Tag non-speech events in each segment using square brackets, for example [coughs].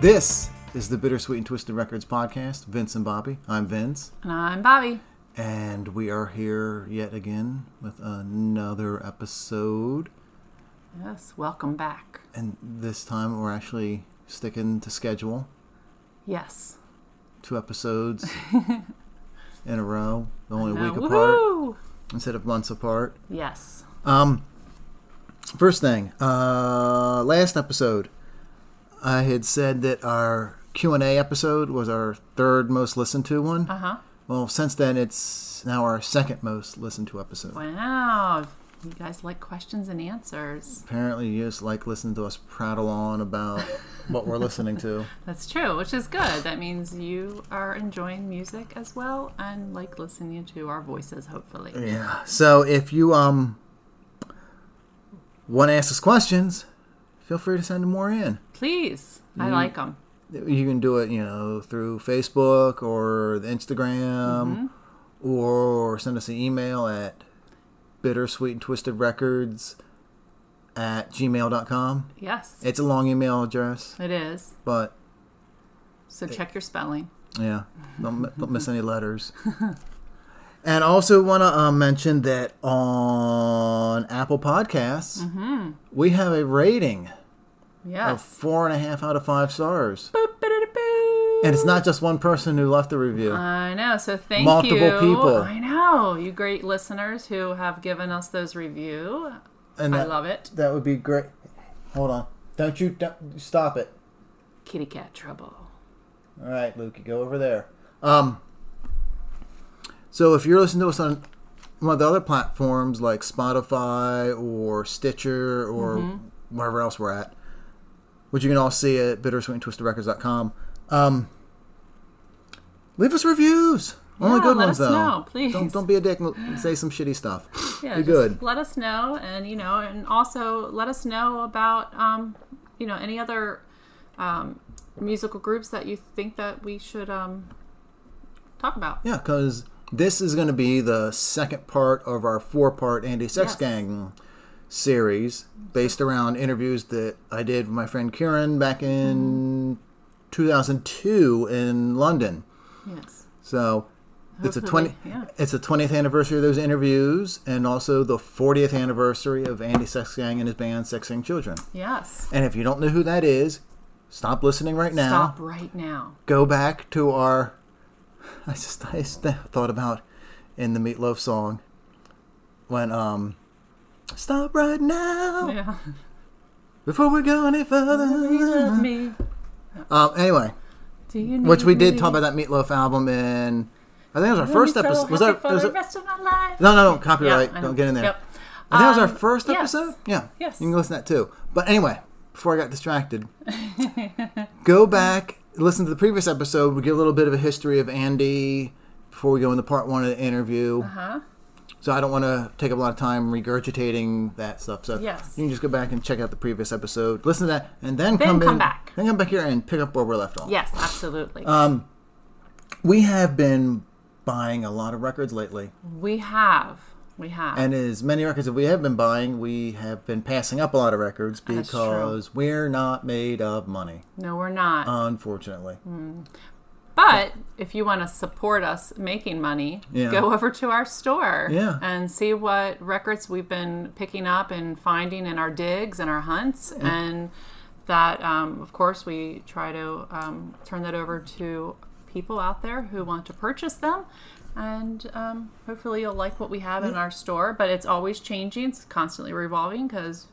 This is the Bittersweet and Twisted Records podcast. Vince and Bobby. I'm Vince, And I'm Bobby. and we are here yet again with another episode. Yes, welcome back. And this time we're actually sticking to schedule. Yes. Two episodes [laughs] in a row, only a week apart woohoo! instead of months apart. Yes. Um, first thing, uh, last episode, I had said that our Q and A episode was our third most listened to one. Uh huh. Well, since then, it's now our second most listened to episode. Wow. You guys like questions and answers. Apparently, you just like listening to us prattle on about [laughs] what we're listening to. That's true, which is good. That means you are enjoying music as well and like listening to our voices, hopefully. Yeah. So if you um want to ask us questions, feel free to send them more in. Please. I like them. You can do it, you know, through Facebook or the Instagram, or send us an email at bittersweet and twisted records at gmail.com. Yes, It's a long email address, it is. but So check your spelling. yeah, don't, don't miss [laughs] any letters. And also want to uh, mention that on Apple Podcasts, we have a rating Yes. four and a half out of five stars. Boop. And it's not just one person who left the review. I know. So thank Multiple you. people. I know. You great listeners who have given us those review. and I that, love it. That would be great. Hold on. Don't you don't, stop it. Kitty cat trouble. All right, Luke, you go over there. Um, so if you're listening to us on one of the other platforms like Spotify or Stitcher or Mm-hmm. wherever else we're at, which you can all see at bittersweetandtwistedrecords.com, um, leave us reviews. Only Yeah, good let ones, us though. know, please. Don't, don't be a dick and say some shitty stuff. [laughs] Yeah, good. Let us know, and you know, and also let us know about um, you know any other um, musical groups that you think that we should um, talk about. Yeah, because this is going to be the second part of our four part Andy Sex Yes. Gang series based around interviews that I did with my friend Kieran back in 2002 in London. Yes. So it's a 20 yeah. it's the 20th anniversary of those interviews and also the 40th anniversary of Andy Sex Gang and his band Sex Gang Children. Yes. And if you don't know who that is, stop listening right now Stop right now. go back to our. I just I just thought about in the Meatloaf song when um, stop right now Yeah. before we go any further. me. Um, anyway, Do you which we did me? talk about that Meatloaf album in. I think it was our first so episode. Was that for was the rest of my life? No, no, no, copyright. Yeah, Don't get in there. Yep. I think it was our Um, first yes. episode. Yeah. Yes. You can listen to that too. But anyway, before I got distracted, go [laughs] back, listen to the previous episode. We get a little bit of a history of Andy before we go into part one of the interview. Uh huh? So I don't want to take up a lot of time regurgitating that stuff. So Yes. you can just go back and check out the previous episode, listen to that, and then, Then come, come in, back. Then come back here and pick up where we're left off. Yes, absolutely. Um, we have been buying a lot of records lately. we have. We have. And as many records as we have been buying, we have been passing up a lot of records because we're not made of money, no, we're not. unfortunately. But if you want to support us making money, Yeah. go over to our store Yeah. and see what records we've been picking up and finding in our digs and our hunts. And that, um, of course, we try to um, turn that over to people out there who want to purchase them. And um, hopefully, you'll like what we have in our store. But it's always changing, it's constantly revolving because,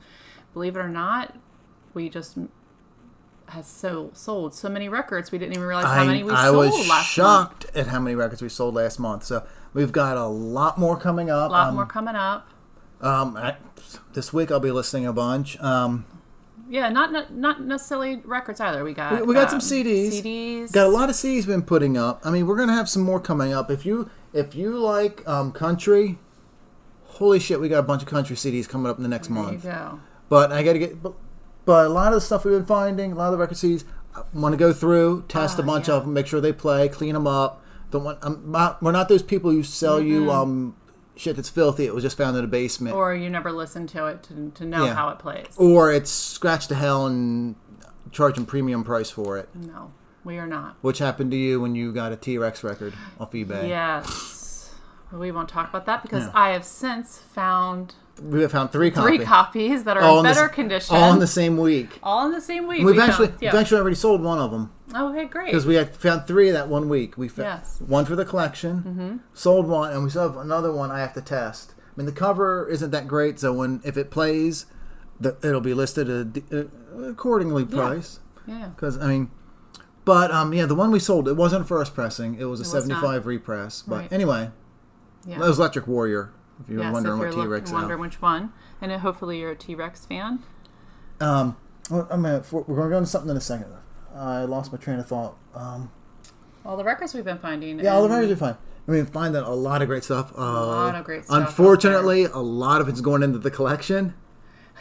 believe it or not, we just has so sold so many records we didn't even realize how I, many we I sold was last month. shocked at how many records we sold last month. So we've got a lot more coming up. A lot Um, more coming up. Um, I, this week I'll be listing a bunch. Um, Yeah, not not- not necessarily records either. We got We- we got some um, CDs. CDs. got a lot of CDs been putting up. I mean, we're gonna have some more coming up. If you if you like um, country, holy shit, we got a bunch of country CDs coming up in the next There you month. go. But I got to get. But, but a lot of the stuff we've been finding, a lot of the record CDs, I want to go through, test a Ah, bunch yeah. of them, make sure they play, clean them up. Don't want. I'm not, we're not those people who sell you um shit that's filthy. It was just found in a basement, or, Or you never listen to it to, to know Yeah. how it plays. Or it's scratched to hell and charging premium price for it. No, we are not. Which happened to you when you got a T Rex record off eBay? Yes. We won't talk about that because Yeah. I have since found We have found three copies. three copies. that are All in in the better condition. All in the same week. All in the same week. We've we actually, found. Yeah. we've actually already sold one of them okay, great. because we had found three that one week. We found Yes. one for the collection, sold one, and we still have another one I have to test. I mean, the cover isn't that great, so when if it plays, the, it'll be listed uh, accordingly price. yeah. Because I mean, but um, yeah, the one we sold it wasn't first pressing; it was a It was not. seventy-five repress. But Right. anyway, Yeah. that was Electric Warrior. If you're yes, wondering if you're T Rex looking, wondering which one, and then hopefully you're a T Rex fan. Um, well, I'm gonna, we're going to go into something in a second. I lost my train of thought. Um, All the records we've been finding. yeah, all the and- records are fine. I mean, find that a lot of great stuff. Uh, a lot of great stuff Unfortunately, a lot of it's going into the collection.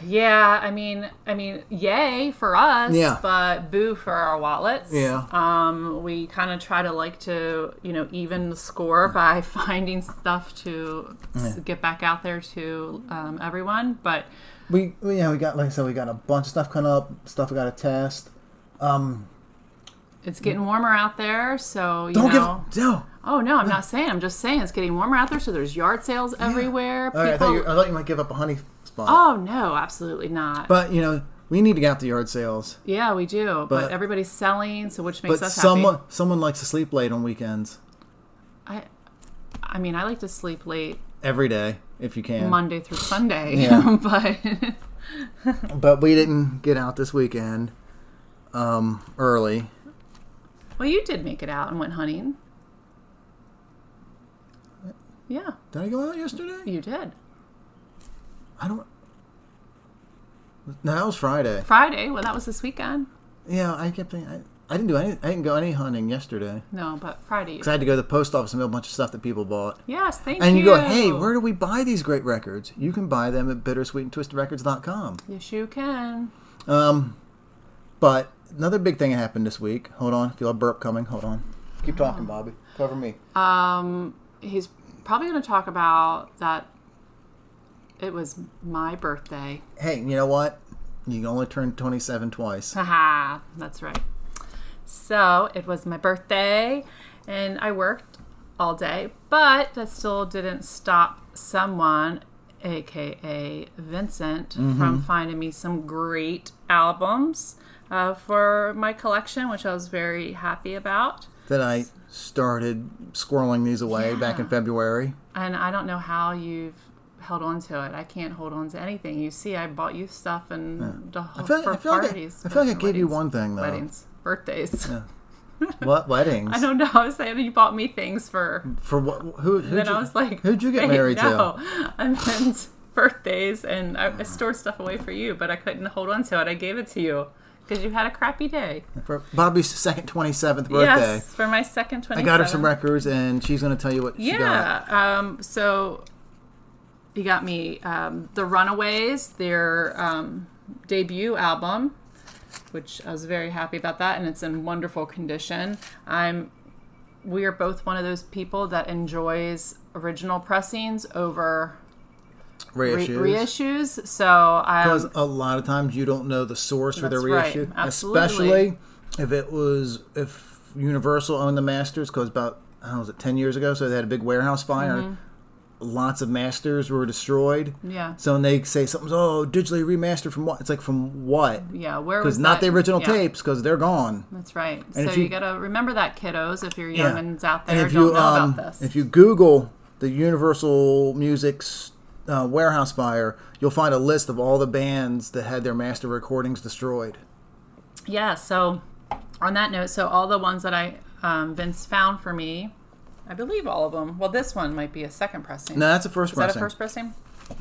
Yeah, I mean, I mean, yay for us, Yeah. but boo for our wallets. Yeah. Um, we kind of try to like to, you know, even the score by [laughs] finding stuff to s- get back out there to um, everyone. But We, we yeah we got like I said we got a bunch of stuff coming up. Stuff we got to test. Um, it's getting warmer out there, so you don't know. give no. Oh no, I'm not saying. I'm just saying it's getting warmer out there, so there's yard sales everywhere. All right, I thought, you, I thought you might give up a honey spot. Oh no, absolutely not. But you know, we need to get out the yard sales. yeah, we do, but, But- everybody's selling, so which makes But us someone happy. someone likes to sleep late on weekends I, I mean, I like to sleep late every day if you can. Monday through Sunday, Yeah. [laughs] but [laughs] But we didn't get out this weekend um, early. well, you did make it out and went hunting. Yeah, Did I go out yesterday? you did. I don't. No, that was Friday. Friday. Well, that was this weekend. Yeah, I kept thinking I, I didn't do any. I didn't go any hunting yesterday No, but Friday. Because I had to go to the post office and mail a bunch of stuff that people bought. yes, thank And you. And you go, hey, where do we buy these great records? You can buy them at bittersweetandtwistedrecords.com. Yes, you can. Um, but another big thing that happened this week. Hold on, feel a burp coming. Hold on. Keep talking, Bobby. Cover me. Um, he's probably going to talk about that. It was my birthday. Hey, you know what? You can only turn 27 twice. Haha, that's right. So it was my birthday, and I worked all day, but that still didn't stop someone, aka Vincent, from finding me some great albums uh, for my collection, which I was very happy about. That I started squirreling these away back in February. And I don't know how you've held on to it. I can't hold on to anything. You see, I bought you stuff and the I feel, for I feel like I, parties. I feel like I gave you one thing though. Weddings, birthdays. [laughs] What weddings? I don't know. I was saying you bought me things for. For what? Who? Who'd Then you, I was like, who'd you get [laughs] married no. to? I meant [laughs] birthdays, and I, I stored stuff away for you, but I couldn't hold on to it. I gave it to you because you had a crappy day. For Bobby's second 27th birthday. Yes, for my second I got her some records, and she's going to tell you what she got. Yeah. Um, so you got me um, the Runaways, their um, debut album, which I was very happy about that, and it's in wonderful condition. I'm. We are both one of those people that enjoys original pressings over re- Reissues. reissues. So Because um, a lot of times you don't know the source for the right. reissue, Absolutely. especially if it was if Universal owned the masters. Because about how was it ten years ago? So they had a big warehouse fire. Mm-hmm. Lots of masters were destroyed. yeah, So when they say something's oh digitally remastered from what? It's like from what? yeah. Where Because not that? the original Yeah. tapes because they're gone. That's right. And so you, you- got to remember that, kiddos. If your Yeah. youngins out And there if don't you know um, about this, if you Google the Universal Music's uh, warehouse fire, you'll find a list of all the bands that had their master recordings destroyed. Yeah, so on that note, so all the ones that I um, Vince found for me, I believe all of them. Well, this one might be a second pressing. No, that's a first Is that a first pressing?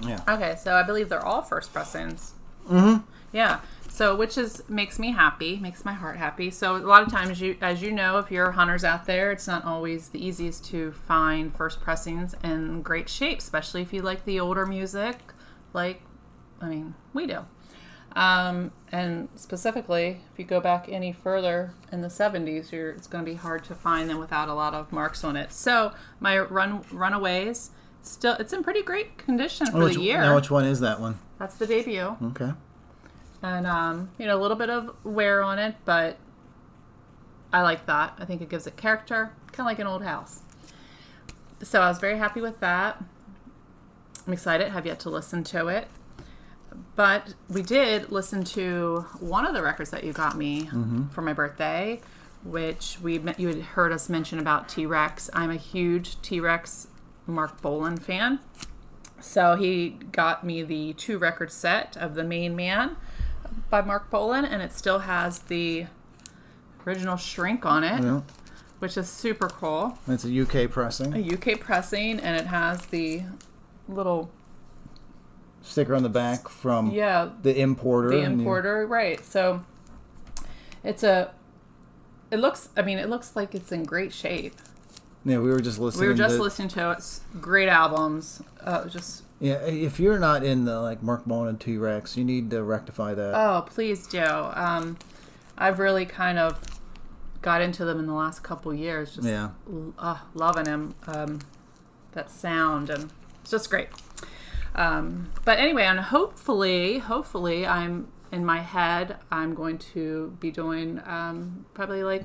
Yeah. Okay, so I believe they're all first pressings. Mm-hmm. Yeah. So which is makes me happy, makes my heart happy. So a lot of times, you as you know, if you're hunters out there, it's not always the easiest to find first pressings in great shape, especially if you like the older music, like I mean we do. Um, and specifically, if you go back any further in the 70s, you're, it's going to be hard to find them without a lot of marks on it. So my run Runaways, still it's in pretty great condition for which, the year. Now, which one is that one? That's the debut. Okay. and um, you know a little bit of wear on it, but I like that. I think it gives it character, kind of like an old house. So I was very happy with that. I'm excited. Have yet to listen to it, but we did listen to one of the records that you got me mm-hmm. for my birthday, which we met- you had heard us mention about T Rex. I'm a huge T Rex Marc Bolan fan. So he got me the two record set of The Main Man by Marc Bolan, and it still has the original shrink on it, Yeah. which is super cool. It's a UK pressing. A UK pressing, and it has the little, Sticker on the back from yeah, the importer. the and you- importer, right. So it's a, it looks, I mean, it looks like it's in great shape. yeah, we were just listening. We were just to, listening to it. It's great albums. Uh, just Yeah, if you're not in the like Marc and T Rex, you need to rectify that. Oh, please do. Um, I've really kind of got into them in the last couple years. Just yeah. l- uh, loving him. Um, that sound and it's just great. Um, but anyway, and hopefully, hopefully, I'm in my head. I'm going to be doing um, probably like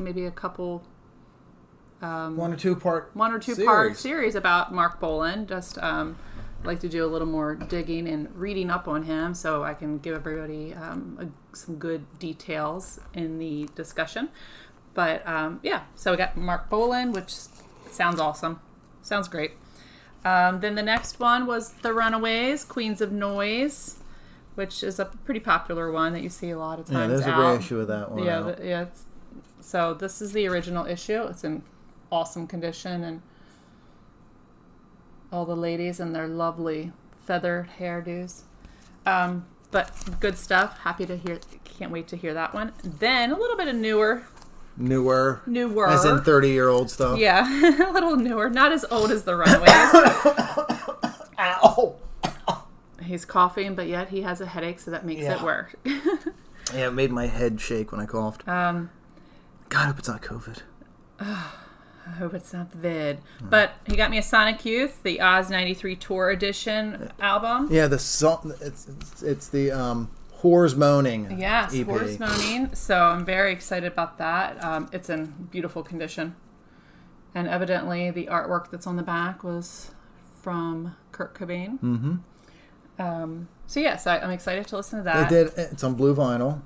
maybe a couple One or two part. one or two part series about Marc Bolan. Just um, like to do a little more digging and reading up on him, so I can give everybody um, a, some good details in the discussion. But um, yeah, so we got Marc Bolan, which sounds awesome, sounds great. Um, then the next one was The Runaways, Queens of Noise, which is a pretty popular one that you see a lot of times. Yeah, there's a out. reissue of that one. Yeah, the, yeah. It's, so this is the original issue. It's in awesome condition, and all the ladies and their lovely feathered hairdos. Um, but good stuff. Happy to hear. Can't wait to hear that one. Then a little bit of newer, Newer. newer. As in 30 year old stuff. yeah, [laughs] a little newer. Not as old as the Runaways. [coughs] Ow! He's coughing, but yet he has a headache, so that makes it Yeah. work. [laughs] Yeah, it made my head shake when I coughed. um, God, I hope it's not COVID. [sighs] I hope it's not vid. But he got me a Sonic Youth, the Oz 93 Tour Edition album. Yeah, the song. It's, it's, it's the um, Whores Moaning. Yes, EP. Horse Moaning. So I'm very excited about that. Um, it's in beautiful condition. And evidently, the artwork that's on the back was from Kurt Cobain. Mm-hmm. Um, so, yes, I, I'm excited to listen to It that. did. It's on blue vinyl.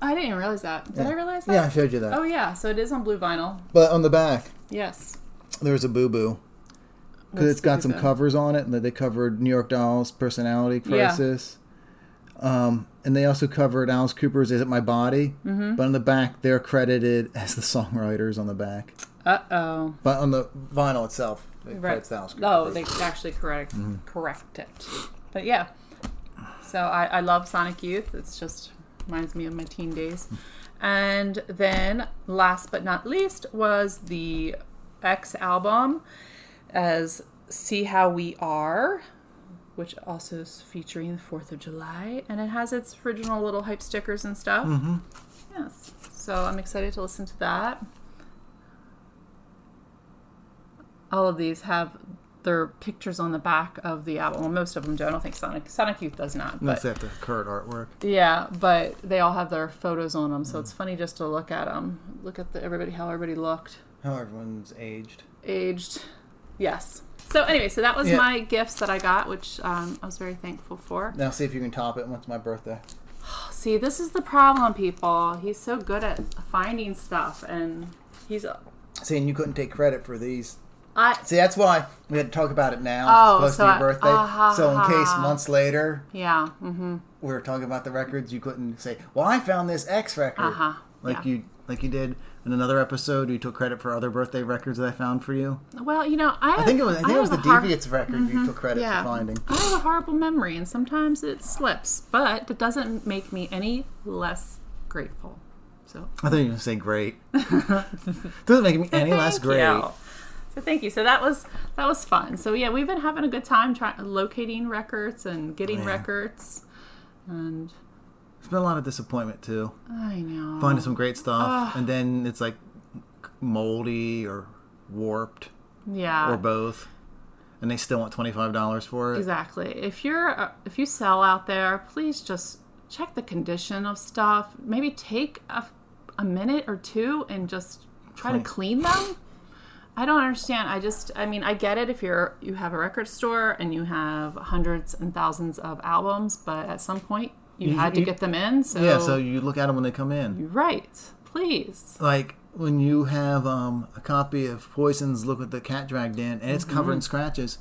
I didn't even realize that. Did Yeah. I realize that? Yeah, I showed you that. Oh, yeah. So it is on blue vinyl. But on the back, Yes. there's a boo boo. Because it's got some covers on it, and they covered New York Dolls' Personality Crisis, Yeah. Um, and they also covered Alice Cooper's "Is It My Body," mm-hmm. but on the back they're credited [laughs] as the songwriters on the back. Uh oh. But on the vinyl itself, it Right. credits Alice Cooper. Oh, they actually correct Mm-hmm. correct it. But yeah. So I, I love Sonic Youth. It's just reminds me of my teen days. And then last but not least was the X album as See How We Are, which also is featuring the Fourth of July, and it has its original little hype stickers and stuff. Mm-hmm. Yes. So I'm excited to listen to that. All of these have their pictures on the back of the album. Well, most of them do. I don't think Sonic Sonic Youth does not. But That's that the current artwork. yeah, but they all have their photos on them, so it's funny just to look at them. Look at the, everybody how everybody looked, How everyone's aged. aged. Yes. So anyway, so that was Yeah. my gifts that I got, which um, I was very thankful for. Now see if you can top it. When's my birthday? [sighs] See, this is the problem, people. He's so good at finding stuff, and he's. See, and you couldn't take credit for these. I See, that's why we had to talk about it now. Oh, close so to I- your birthday. ah, so in case months later yeah. Mm-hmm. we were talking about the records, you couldn't say, "Well, I found this X record," Uh huh. like yeah. you like you did in another episode. You took credit for other birthday records that I found for you. Well, you know, I. I think it was I think it was the hor- Deviants record you mm-hmm, took credit Yeah. for finding. I have a horrible memory, and sometimes it slips, but it doesn't make me any less grateful. So I thought you were gonna say great. [laughs] Doesn't make me any less great. you. So thank you. So that was that was fun. So yeah, we've been having a good time trying locating records and getting oh, Yeah. records, and It's been a lot of disappointment too. I know. Finding some great stuff, Ugh. and then it's like moldy or warped Yeah. or both, and they still want twenty five dollars for it. Exactly. If you're uh, if you sell out there, please just check the condition of stuff. Maybe take a, a minute or two and just try to clean them. I don't understand. I just, I mean, I get it if you're you have a record store and you have hundreds and thousands of albums, but at some point you, You- had to you- get them in. So, Yeah, so you look at them when they come in. right. Please. Like when you have um, a copy of Poison's "Look What the Cat Dragged In" and it's covered in scratches,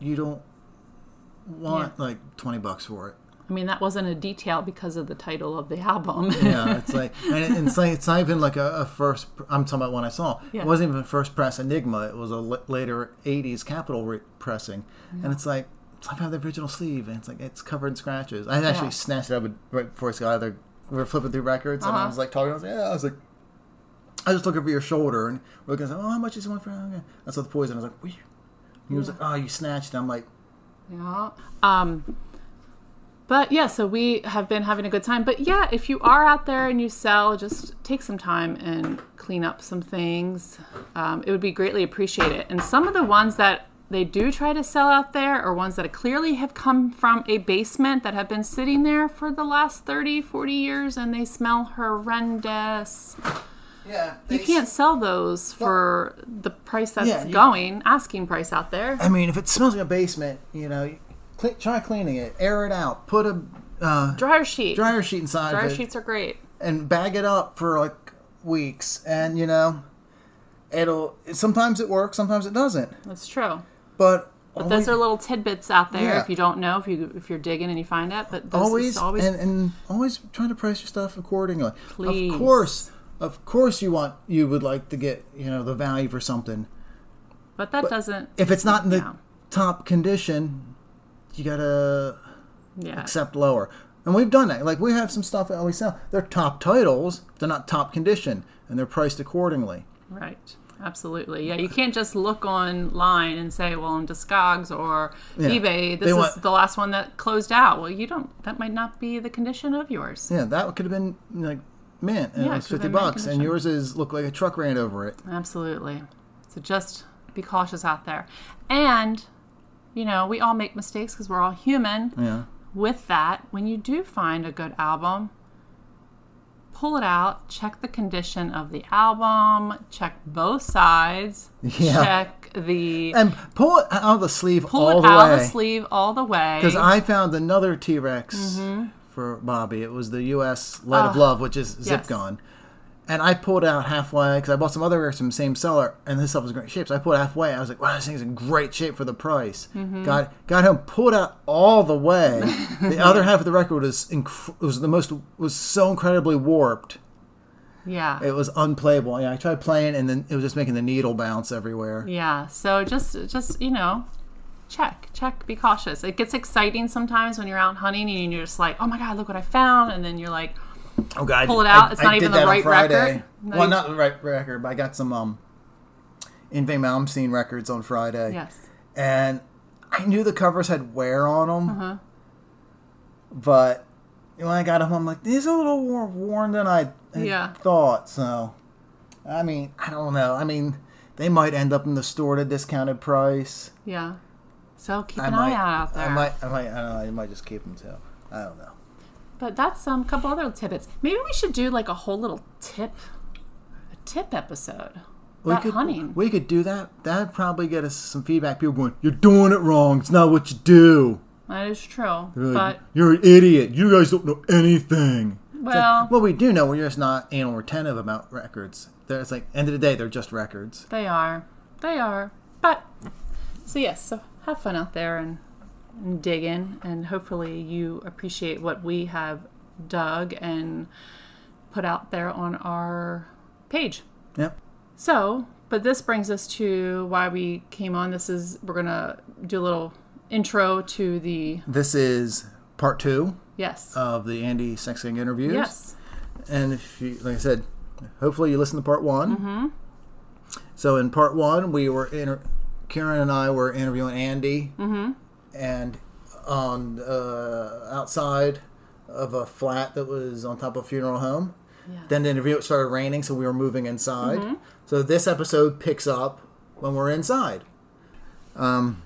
you don't want like twenty bucks for it. I mean, that wasn't a detail because of the title of the [laughs] album. Yeah, it's like, [laughs] and it- it's like it's not even like a, a first. I'm talking about when I saw. Yeah. It wasn't even a first press Enigma. It was a l- later '80s Capitol re- pressing, and it's like like have the original sleeve, and it's like it's covered in scratches. I actually Yeah. snatched it up right before I got there. We were flipping through records, and I Uh-huh. was like talking. I was like, yeah, I was like. I was looking over your shoulder, and we're looking. Oh, how much is one for? Okay. That's what the poison. I was like, "Wee." he was like, oh, you snatched. it." I'm like, Yeah. Um, but yeah, so we have been having a good time. But yeah, if you are out there and you sell, just take some time and clean up some things. Um, it would be greatly appreciated. And some of the ones that they do try to sell out there are ones that clearly have come from a basement that have been sitting there for the last 30, 40 years and they smell horrendous. yeah, You can't sell those for the price that's Yeah, you- going, asking price out there. I mean, if it smells like a basement, you know, cle try cleaning it, air it out, put a uh, Dryer sheet. dryer sheet inside Dryer sheets are great. and bag it up for like weeks, and you know, it'll. Sometimes it works, sometimes it doesn't. That's true. But, But those are little tidbits out there Yeah. if you don't know, if you if you're digging and you find it. But those always, always and, and always trying to price your stuff accordingly. Please. Of course, of course, you want you would like to get you know the value for something. but that doesn't If it's not in the top condition, you gotta yeah. accept lower. And we've done that. Like we have some stuff that we sell. They're top titles. They're not top condition, and they're priced accordingly. Right. Absolutely. Yeah, you can't just look online and say, well, on Discogs or Yeah. eBay, this is the last one that closed out. Well, you don't. That might not be the condition of yours. Yeah, that could have been like mint, and Yeah, it was fifty bucks, and yours is look like a truck ran over it. Absolutely. So just be cautious out there. And, you know, we all make mistakes because we're all human. Yeah, with that, when you do find a good album, pull it out, check the condition of the album, check both sides, Yeah. check the and pull it out of the sleeve pull all it the out of the sleeve all the way. Because I found another T Rex Mm-hmm. for Bobby. It was the U.S. Light of Ah, Love, which is yes. zip gun. And I pulled out halfway because I bought some other from the same seller, and this stuff was in great shape. So I pulled halfway. I was like, "Wow, this thing's in great shape for the price." Mm-hmm. Got got home, pulled out all the way. the [laughs] other half of the record was inc- was the most was so incredibly warped. yeah. It was unplayable. Yeah, I tried playing, and then it was just making the needle bounce everywhere. yeah. So just just, you know, check, check, be cautious. It gets exciting sometimes when you're out hunting and you're just like, "Oh my god, look what I found." And then you're like, Oh god, Pull it I- out. It's not did even the right Friday. record? Well, not the right record, but I got some um, Yngwie Malmsteen records on Friday. "Yes." and I knew the covers had wear on them, Uh-huh. but when I got them, I'm like, these are a little more worn than I Yeah. thought. So, I mean, I don't know. I mean, they might end up in the store at a discounted price. Yeah. So keep an might, eye out out there. I might, I might, I don't know. I might just keep them too. I don't know. But that's um, a couple other tidbits. Maybe we should do like a whole little tip, a tip episode We about could, hunting. we could do that. That'd probably get us some feedback. People going, "You're doing it wrong. It's not what you do." that is true. Like, But you're an idiot. You guys don't know anything. It's like, well, well, we do know. We're just not anal retentive about records. They're, it's like end of the day, they're just records. they are. They are. But so yes. So have fun out there and dig in, and hopefully you appreciate what we have dug and put out there on our page. Yep. So, but this brings us to why we came on. This is we're gonna do a little intro to the This is part two yes, of the Andy Sex Gang interviews. yes, And if you, like I said, hopefully you listened to part one. Mm-hmm. So in part one, we were inter- Karen and I were interviewing Andy, mm-hmm. And on uh, outside of a flat that was on top of a funeral home. Yeah. Then the interview it started raining, so we were moving inside. Mhm. So this episode picks up when we're inside. Um,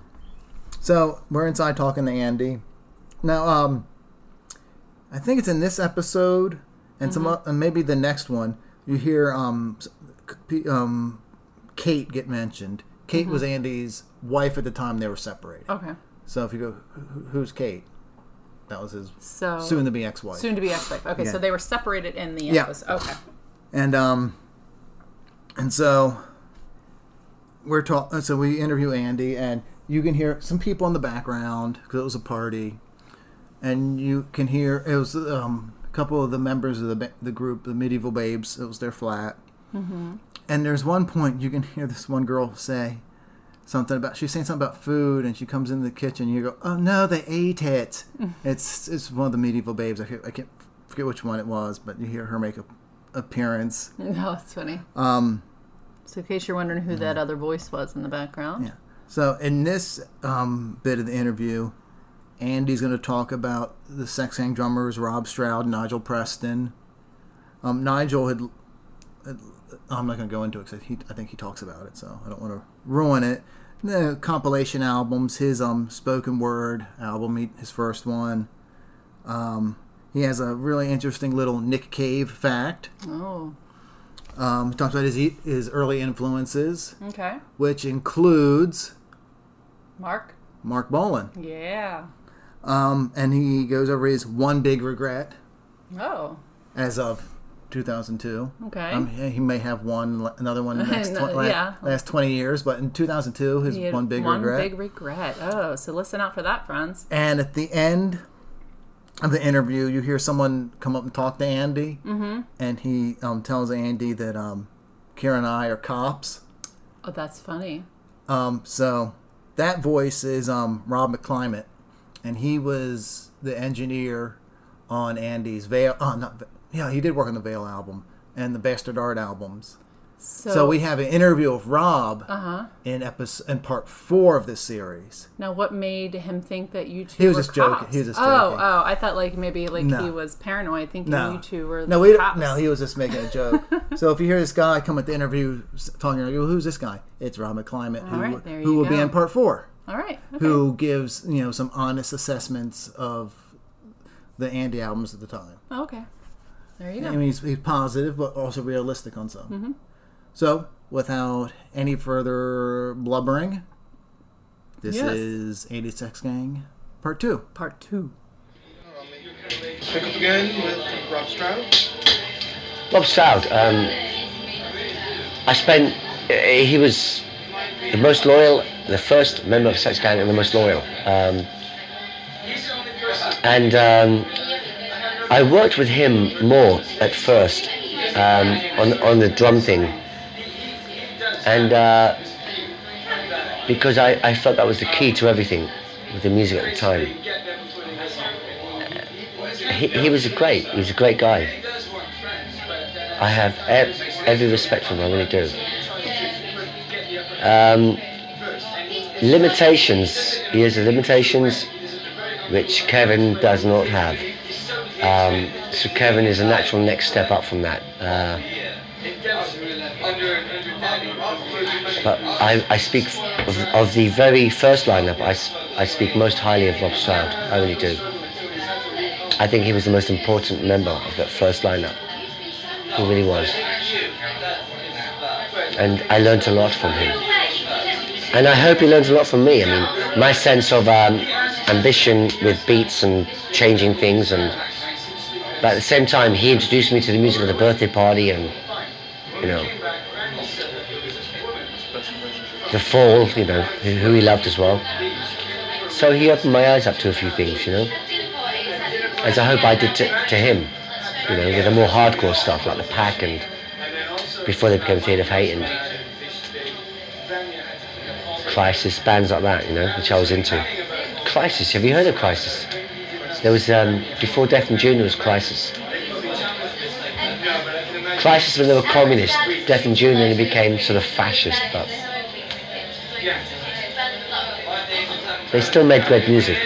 so we're inside talking to Andy. Now, um, I think it's in this episode and some Mm-hmm. o- and maybe the next one. You hear um, um, Kate get mentioned. Kate was Mm-hmm. Andy's wife at the time they were separated. Okay. So if you go, who's Kate? That was his So soon to be ex-wife. soon to be ex-wife. Okay, Yeah. so they were separated in the Yeah. episode. Okay. And um, and so we're talking. So we interview Andy, and you can hear some people in the background because it was a party, and you can hear it was um a couple of the members of the the group, the Mediaeval Baebes. It was their flat, mm-hmm. and there's one point you can hear this one girl say something about she's saying something about food, and she comes into the kitchen. and You go, oh no, they ate it. [laughs] it's it's one of the Mediaeval Baebes. I can't, I can't forget which one it was, but you hear her make a appearance. [laughs] No, it's funny. Um, So in case you're wondering who that other voice was in the background. Yeah. So in this um, bit of the interview, Andy's going to talk about the Sex Gang drummers Rob Stroud, Nigel Preston. Um, Nigel had, had- I'm not going to go into it because he, I think he talks about it, so I don't want to ruin it. The compilation albums, his um spoken word album, he, his first one. Um, he has a really interesting little Nick Cave fact. Oh, Um, he talks about his his early influences, okay. which includes Marc? Marc Bolan. Yeah. Um, and he goes over his one big regret Oh, as of 2002. okay. Um, he he may have one, another one in the next [laughs] tw- yeah. last 20 years, but in 2002, his one big one regret. big regret. Oh, so listen out for that, friends. And at the end of the interview, you hear someone come up and talk to Andy, mm-hmm. and he um, tells Andy that um, Karen and I are cops. Oh, that's funny. Um, so that voice is um, Rob McClimate, and he was the engineer on Andy's Veil. Oh, not Ve- yeah, he did work on the Veil album and the Bastard Art albums. So, So, we have an interview with Rob Uh huh. in episode in part four of this series. Now, what made him think that you two He was just joking. He was just oh, joking. Oh, I thought like maybe like No. he was paranoid, thinking No, you two were no, we cops. no, he was just making a joke. [laughs] so if you hear this guy come at the interview talking, you go, "Who's this guy?" It's Rob McClimate, who, right, who will be in part four. All right. Okay. who gives you know some honest assessments of the Andy albums at the time. Oh, okay. There you go. I mean, he's, he's positive, but also realistic on some. Mm-hmm. So, without any further blubbering, this Yes. is Andy Sex Gang Part 2. Part two. Pick up again with Rob Stroud. Bob Stroud. Um, I spent. uh, He was the most loyal, the first member of Sex Gang, and the most loyal. Um, and um, I worked with him more at first um, on on the drum thing, and uh, because I, I felt that was the key to everything with the music at the time. He, he was a great. He was a great guy. I have ev- every respect for him. I really do. Um, limitations. He has limitations which Kevin does not have. Um, so Kevin is a natural next step up from that. Uh, but I, I speak of, of the very first lineup. I, I speak most highly of Rob Stroud. I really do. I think he was the most important member of that first lineup. He really was. And I learned a lot from him. And I hope he learns a lot from me. I mean, my sense of um, ambition with beats and changing things, and but at the same time, he introduced me to the music of the birthday party, and you know, the Fall, you know, who he loved as well. So he opened my eyes up to a few things, you know, as I hope I did to, to him, you know, the more hardcore stuff like the Pack and before they became Theatre of Hate and Crisis, bands like that, you know, which I was into. Crisis, have you heard of Crisis? There was, um, before Death and There was Crisis. Crisis when they were communist, Death in June and became sort of fascist, but they still made great music.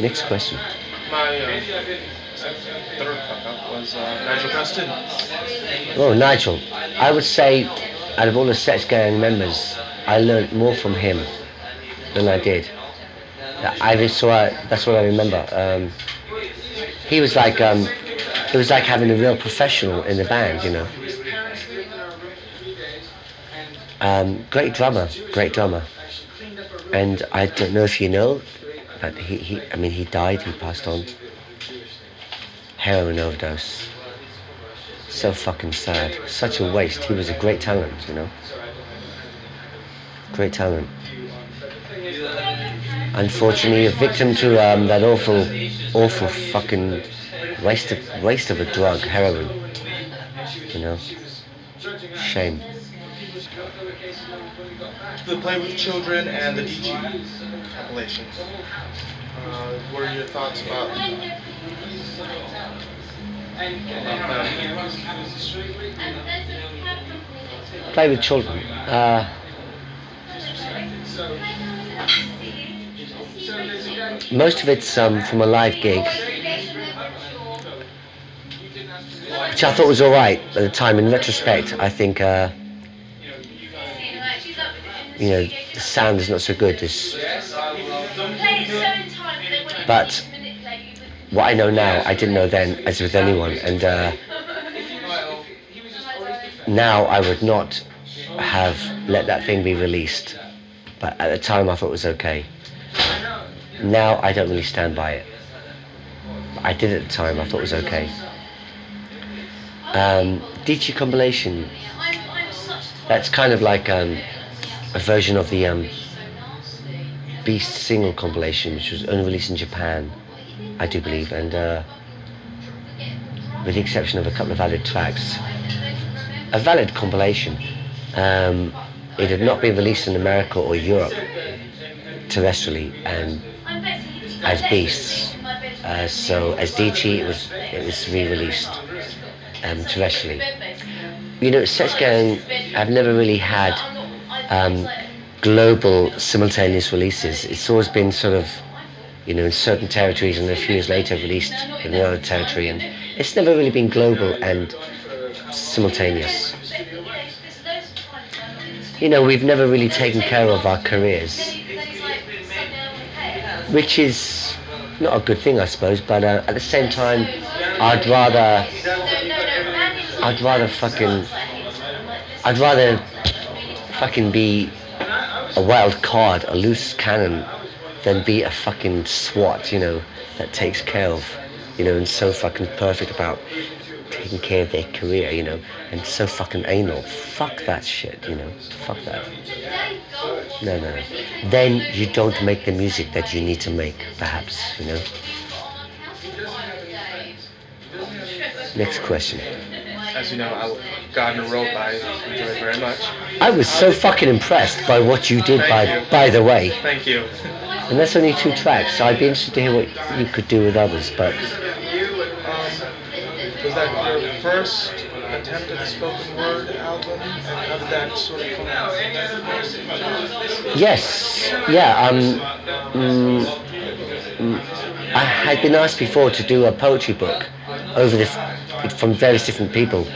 Next question. My uh, third was uh, Nigel Preston. Oh, Nigel. I would say, out of all the Sex Gang members, I learned more from him than I did I saw. That's what I remember. Um, he was like, um, it was like having a real professional in the band, you know. Um, great drummer, great drummer. And I don't know if you know, but he, he I mean, he died. He passed on. Heroin overdose. So fucking sad. Such a waste. He was a great talent, you know. Great talent. Unfortunately, a victim to um, that awful, awful fucking waste of waste of a drug, heroin. You know. Shame. The Play with Children and the Dieche compilations. Uh, what are your thoughts about, about? Play with children. Uh, most of it's um, from a live gig, which I thought was all right at the time. In retrospect, I think uh, you know the sound is not so good. But what I know now, I didn't know then, as with anyone, and uh, now I would not have let that thing be released. But at the time, I thought it was okay. Now I don't really stand by it. I did at the time. I thought it was okay. Um, compilation. That's kind of like um, a version of the um, Beast single compilation, which was only released in Japan, I do believe, and uh, with the exception of a couple of added tracks, a valid compilation. Um, it had not been released in America or Europe terrestrially, and as Beasts. Uh, so as Dieche, it was it was re-released um, terrestrially. You know, Sex Gang, I've never really had um, global simultaneous releases. It's always been sort of, you know, in certain territories and a few years later released in another territory, and it's never really been global and simultaneous. You know, we've never really taken care of our careers which is not a good thing, I suppose. But uh, at the same time, I'd rather, I'd rather fucking, I'd rather fucking be a wild card, a loose cannon, than be a fucking SWAT, you know, that takes care of, you know, and so fucking perfect about taking care of their career, you know, and so fucking anal. Fuck that shit, you know. Fuck that. No, no. Then you don't make the music that you need to make, perhaps, you know. Next question. As you know, I, Gardner Rope I enjoyed very much. I was so fucking impressed by what you did, by you. by the way. Thank you. And that's only two tracks, so I'd be interested to hear what you could do with others. But um, Was that your first attempt at a spoken word album? And how did that sort of come out? yes, yeah. Um, mm, mm, I had been asked before to do a poetry book over the from various different people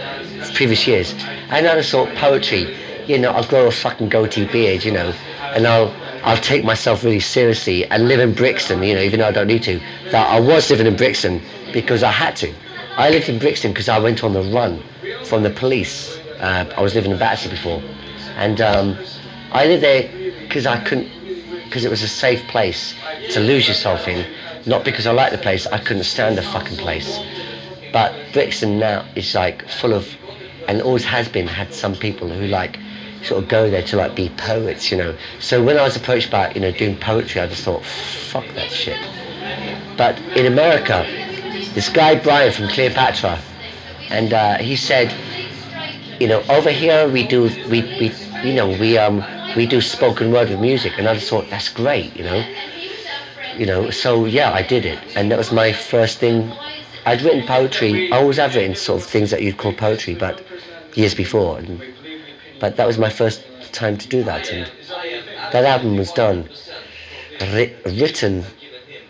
previous years, and I thought poetry. You know, I'll grow a fucking goatee beard, you know, and I'll I'll take myself really seriously and live in Brixton, you know, even though I don't need to. That I was living in Brixton because I had to. I lived in Brixton because I went on the run from the police. Uh, I was living in Battersea before, and um, I lived there because I couldn't, because it was a safe place to lose yourself in. Not because I liked the place, I couldn't stand the fucking place. But Brixton now is like full of, and always has been, had some people who like sort of go there to like be poets, you know. So when I was approached about, you know, doing poetry, I just thought, fuck that shit. But in America, this guy Brian from Cleopatra, and uh, he said, you know, over here we do, we, we, you know, we um, we do spoken word with music, and I just thought that's great, you know, you know. So yeah, I did it, and that was my first thing. I'd written poetry. I always have written sort of things that you'd call poetry, but years before, and but that was my first time to do that, and that album was done, wri- written.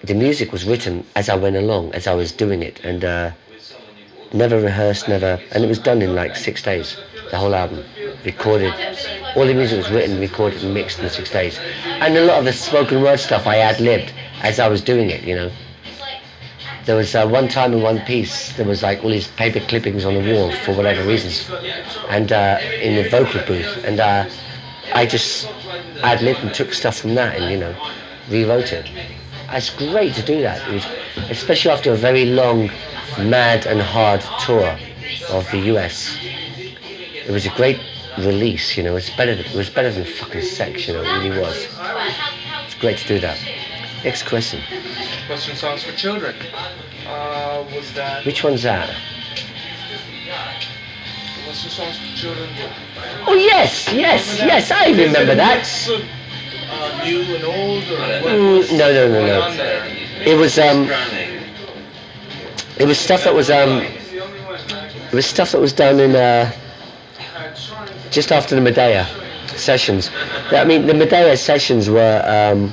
The music was written as I went along, as I was doing it, and uh, never rehearsed, never, and it was done in like six days. The whole album, recorded, all the music was written, recorded, and mixed in six days. And a lot of the spoken word stuff I ad libbed as I was doing it, you know. There was uh, one time in one piece, there was like all these paper clippings on the wall for whatever reasons, and uh, in the vocal booth, and uh, I just ad libbed and took stuff from that and you know rewrote it. It's great to do that, it was, especially after a very long, mad and hard tour of the US. It was a great release, you know. It's better. It was better than fucking sex, you know. It really was. It's great to do that. Next question. Western songs for children. Uh, was that Which one's that? Western songs for children? Oh yes, yes, yes. I remember that. Mix of, new and old, or Mm, no, no, no, no. It was um. It was stuff that was um. It was stuff that was done in uh. Just after the Medea sessions. I mean, the Medea sessions were um.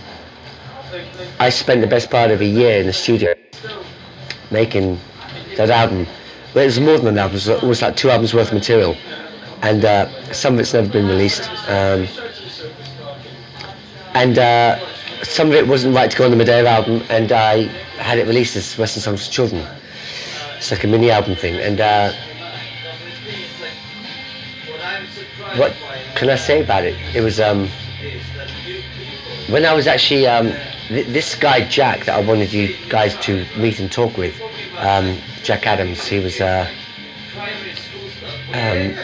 I spent the best part of a year in the studio making that album. Well, it was more than an album. It was, it was like two albums worth of material, and uh, some of it's never been released. Um, and uh, some of it wasn't right to go on the Medea album, and I had it released as Western Songs for Children. It's like a mini album thing, and uh, what can I say about it? It was um, when I was actually um, th- this guy Jack that I wanted you guys to meet and talk with, um, Jack Adams. He was uh, um,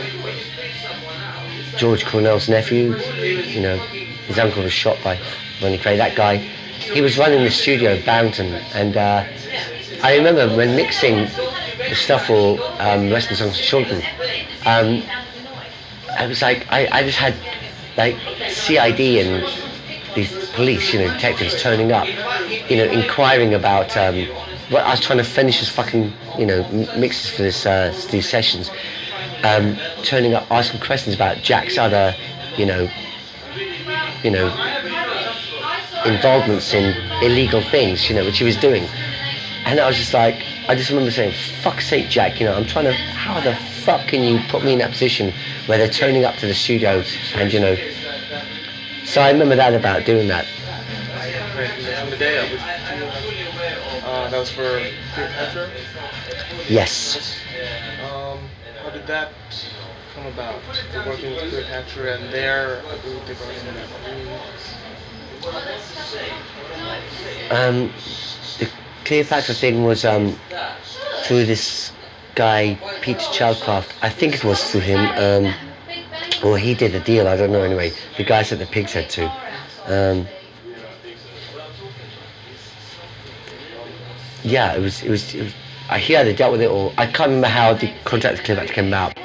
George Cornell's nephew. You know, his uncle was shot by Ronnie Kray. That guy, he was running the studio, Barrington, and uh, I remember when mixing the stuff for um, Western Songs for Children. Um, I was like, I, I just had like CID and these police, you know, detectives turning up, you know, inquiring about. Um, well, I was trying to finish this fucking, you know, mixes for this uh, these sessions, um, turning up, asking questions about Jack's other, you know, you know, involvements in illegal things, you know, which he was doing. And I was just like, I just remember saying, fuck's sake, Jack, you know, I'm trying to, how the fuck can you put me in that position where they're turning up to the studio and, you know, so I remember that about doing that. Right, you mentioned Medea. Which, uh, that was for Cleopatra. Yes. Um, how did that come about? The working with Cleopatra and their to that Um, the Cleopatra thing was um, through this guy, Peter Childcraft. I think it was through him. Um, or he did the deal, I don't know anyway. The guy said the pig's head too. Um, yeah, it was, it was, it was, I hear they dealt with it or I can't remember how the contract with Cleopatra came about.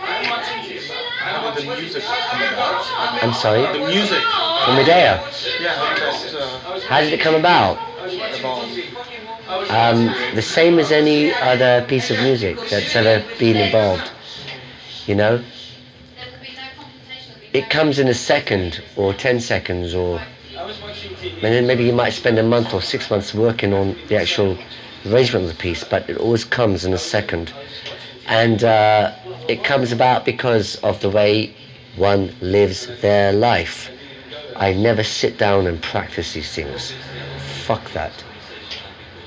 I'm sorry, The music. from Medea. Yeah, how did uh, How did it come about? Um, the same as any other piece of music that's ever been involved. You know, it comes in a second or ten seconds, or and then maybe you might spend a month or six months working on the actual arrangement of the piece, but it always comes in a second, and uh, it comes about because of the way one lives their life. I never sit down and practice these things. Fuck that.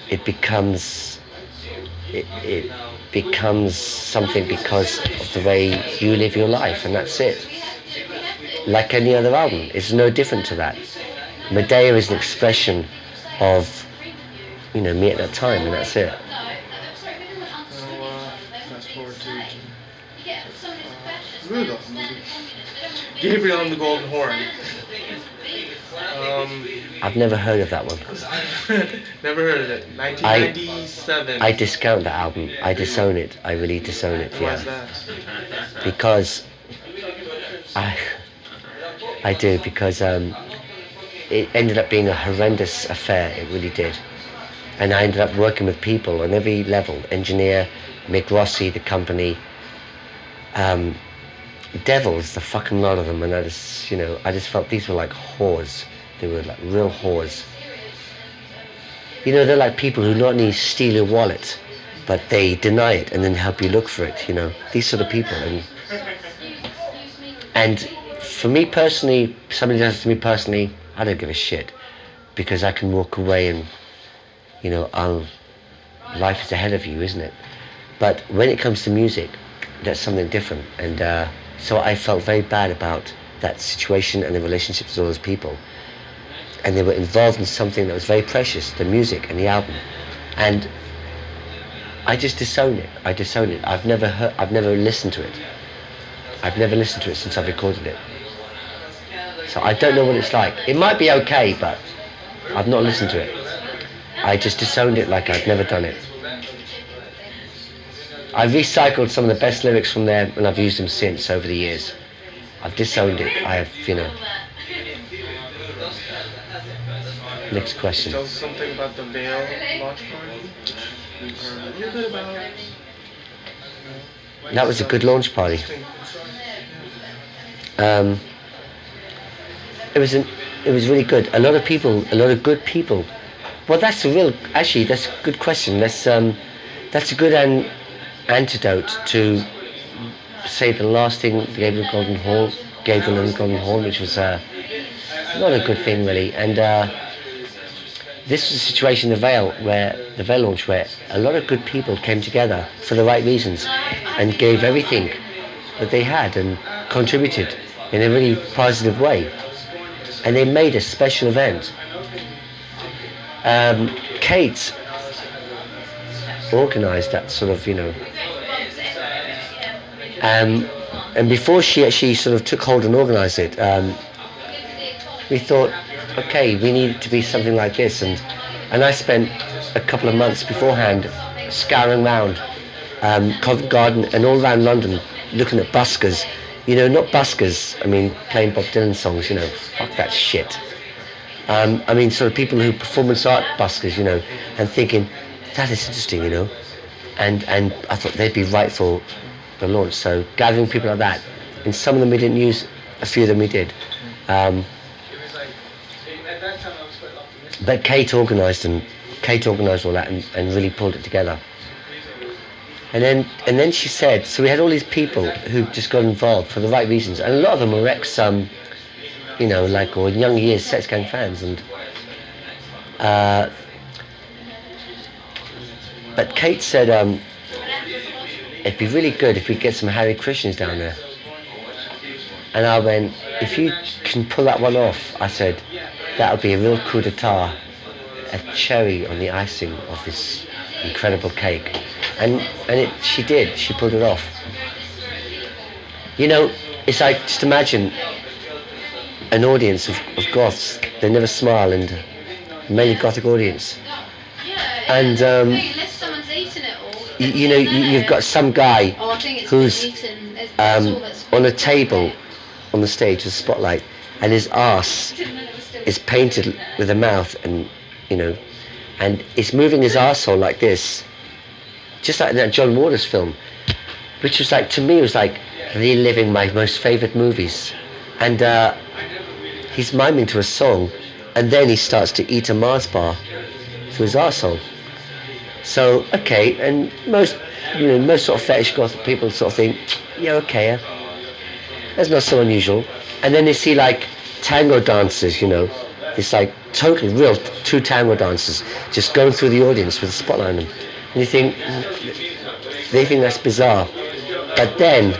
It becomes it, it becomes something because of the way you live your life and that's it. Like any other album it's no different to that. Medea is an expression of you know me at that time and that's it. Now, fast forward to Rudolph. Gabriel and the Golden Horn. Um, I've never heard of that one [laughs] never heard of it. 1997. I discount that album I disown it I really disown it Why is yeah that? because I I do because um, it ended up being a horrendous affair. It really did, and I ended up working with people on every level: engineer, Mick Rossi, the company, um, devils, the fucking lot of them, and I just you know I just felt these were like whores. They were like real whores. You know, they're like people who not only steal your wallet, but they deny it and then help you look for it. You know, these sort of people and and for me personally, somebody does it to me personally, I don't give a shit because I can walk away and, you know, I'll, life is ahead of you, isn't it? But when it comes to music, that's something different. And uh, so I felt very bad about that situation and the relationships with all those people. And they were involved in something that was very precious, the music and the album. And I just disown it. I disown it. I've never heard, I've never listened to it. I've never listened to it since I've recorded it. So I don't know what it's like. It might be okay, but I've not listened to it. I just disowned it like I've never done it. I've recycled some of the best lyrics from there and I've used them since over the years. I've disowned it. I have, you know. Next question. Tell something about the Veil launch party. We've heard a little bit about. That was a good launch party. Um, it was an, it was really good. A lot of people, a lot of good people. Well, that's a real. Actually, that's a good question. That's um, that's a good an, antidote to say the last thing Gabriel Golden Horn, Gabriel and Golden Horn, which was uh, not a good thing really. And uh, this was a situation in the Vale where the Vale launch where a lot of good people came together for the right reasons and gave everything that they had and contributed in a really positive way. And they made a special event. Um, Kate organised that sort of, you know. Um, and before she actually sort of took hold and organised it, um, we thought, okay, we need it to be something like this. And, and I spent a couple of months beforehand scouring around um, Covent Garden and all around London looking at buskers. You know, not buskers, I mean, playing Bob Dylan songs, you know, fuck that shit. Um, I mean, sort of people who performance art buskers, you know, and thinking, that is interesting, you know. And, and I thought they'd be right for the launch. So gathering people like that, and some of them we didn't use, a few of them we did. Um, but Kate organised and Kate organised all that and, and really pulled it together. And then and then she said, so we had all these people who just got involved for the right reasons, and a lot of them were ex, um, you know, like or young years Sex Gang fans, and uh, but Kate said um, it'd be really good if we get some Hare Krishnas down there. And I went, if you can pull that one off, I said, that would be a real coup d'etat, a cherry on the icing of this incredible cake. And, and it, she did, she pulled it off. You know, it's like, just imagine an audience of, of goths, they never smile, and mainly gothic audience. And, um, Unless someone's eaten it all. You, you know, you, you've got some guy Oh, I think it's who's been eaten. There's- that's all um, on a table on the stage with a spotlight, and his ass Didn't know it was still- is painted with a mouth, and you know, and it's moving his asshole like this, just like in that John Waters film, which was like to me it was like reliving my most favourite movies, and uh, he's miming to a song, and then he starts to eat a Mars bar through his asshole. So okay, and most you know most sort of fetish goth people sort of think, yeah, okay, that's not so unusual. And then they see like tango dancers, you know, it's like totally real two tango dancers just going through the audience with a spotlight on them, and you think they think that's bizarre. But then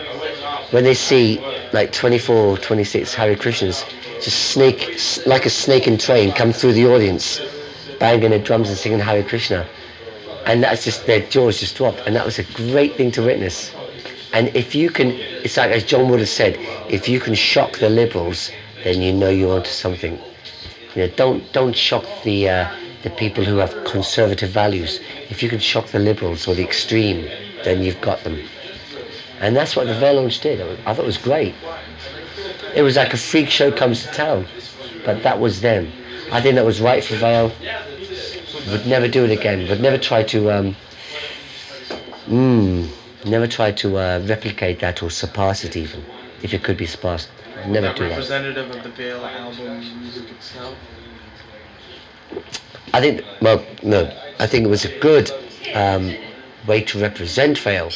when they see like 24, 26 Hare Krishnas just snake like a snake in train come through the audience, banging their drums and singing Hare Krishna and that's just their jaws just dropped and that was a great thing to witness. And if you can it's like as john would have said if you can shock the liberals then you know you're onto something. You know don't don't shock the uh, the people who have conservative values. If you can shock the liberals or the extreme then you've got them. And that's what the Verlaunch did. I thought it was great. It was like a freak show comes to town but that was them. I think that was right for Vale would never do it again. Would never try to, um, mm, never try to uh, replicate that or surpass it even, if it could be surpassed. Never Not do that. representative of the Veil album music itself. I think, well, no, I think it was a good um, way to represent Vale.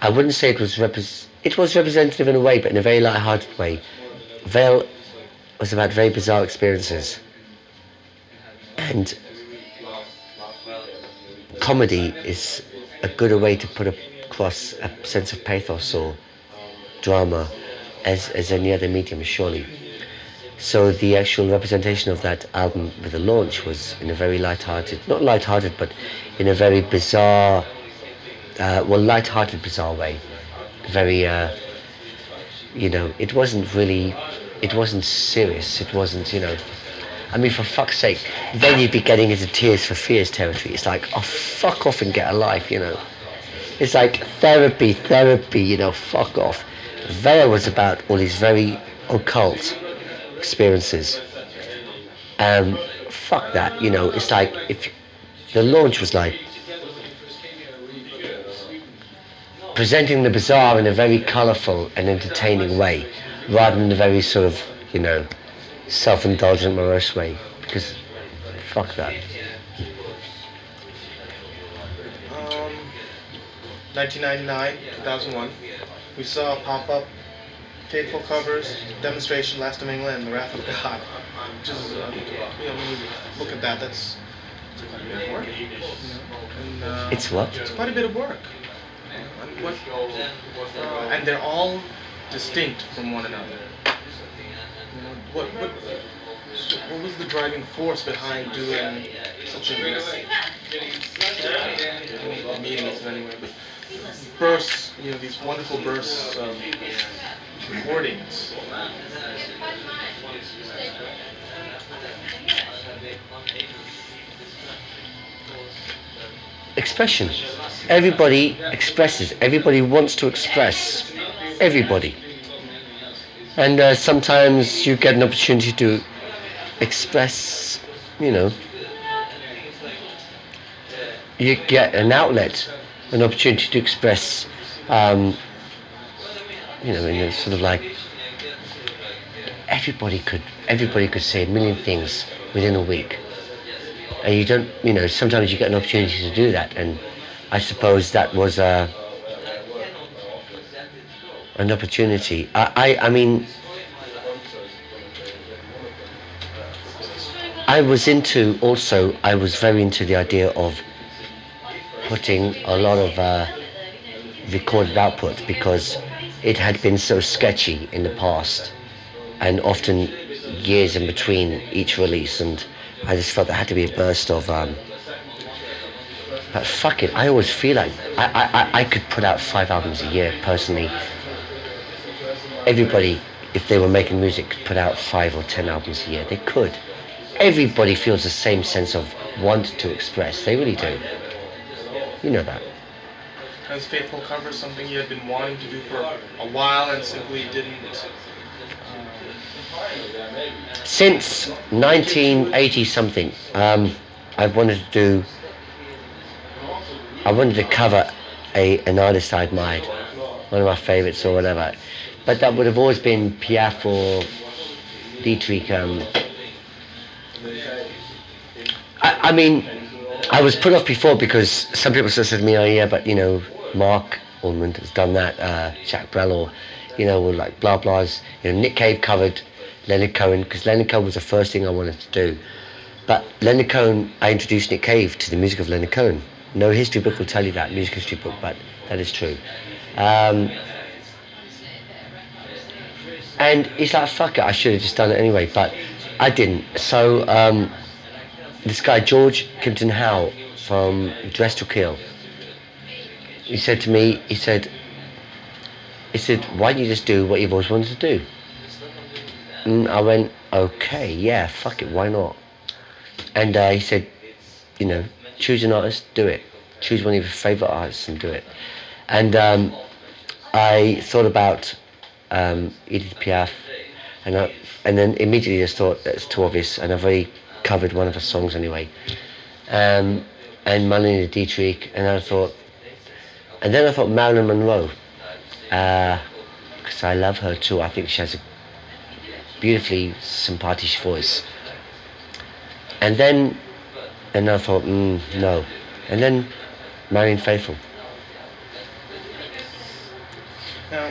I wouldn't say it was repres. it was representative in a way, but in a very light-hearted way. Vale was about very bizarre experiences, and comedy is a good way to put across a sense of pathos or drama as, as any other medium, surely. So the actual representation of that album with the launch was in a very light-hearted, not light-hearted, but in a very bizarre, uh, well, light-hearted, bizarre way. Very, uh, you know, it wasn't really, it wasn't serious. It wasn't, you know, I mean, for fuck's sake, then you'd be getting into Tears for Fears territory. It's like, oh, fuck off and get a life, you know. It's like therapy, therapy, you know, fuck off. Vale was about all these very occult experiences. Um, fuck that, you know. It's like if the launch was like presenting the bizarre in a very colourful and entertaining way, rather than a very sort of, you know, self-indulgent, morose way. Because fuck that. Um, 1999, 2001, we saw a pop up Faithful Covers, Demonstration, Last of England, The Wrath of God. Which is, uh, you know, when you look at that, that's, it's quite a bit of work. You know? and, uh, It's what? It's quite a bit of work. And, what, uh, and they're all distinct from one another. What, what, what was the driving force behind doing such a meetings anyway, bursts, you know, these wonderful bursts of recordings. expression. Everybody expresses. Everybody wants to express. Everybody. And uh, sometimes you get an opportunity to express, you know, you get an outlet, an opportunity to express, um, you know, in a sort of like everybody could everybody could say a million things within a week. And you don't you know sometimes you get an opportunity to do that. And i suppose that was a an opportunity. I i, I mean i was into also i was very into the idea of putting a lot of uh, recorded output because it had been so sketchy in the past and often years in between each release and I just felt there had to be a burst of um, but fuck it I always feel like I, I, I- I could put out five albums a year personally everybody if they were making music could put out five or ten albums a year. They could. Everybody feels the same sense of want to express. They really do. You know that. Has Faithful Covers something you had been wanting to do for a while and simply didn't? since 1980 something um, I've wanted to do I wanted to cover a, an artist I admired. One of my favorites or whatever but that would have always been Piaf or Dietrich um, I, I mean I was put off before because some people said to me oh yeah but you know Marc Almond has done that uh, Jacques Brel or you know or like blah blahs you know Nick Cave covered Leonard Cohen because Leonard Cohen was the first thing I wanted to do. But Leonard Cohen, I introduced Nick Cave to the music of Leonard Cohen. No history book will tell you that, music history book, but that is true. Um, and he's like, fuck it, I should have just done it anyway, but I didn't. So um, this guy, George Kimpton Howe from Dressed to Kill, he said to me, he said, he said, why don't you just do what you've always wanted to do? And I went, okay, yeah, fuck it, why not? And uh, he said, you know, choose an artist, do it. Choose one of your favourite artists and do it. And um, I thought about um, Edith Piaf, and I, and then immediately just thought that's too obvious, and I've already covered one of her songs anyway. Um, and Marlene Dietrich, and I thought, and then I thought Marilyn Monroe, because I love her too. I think she has a beautifully sympathisch voice. And then, and I thought, mm, no. And then Marianne Faithfull. Now,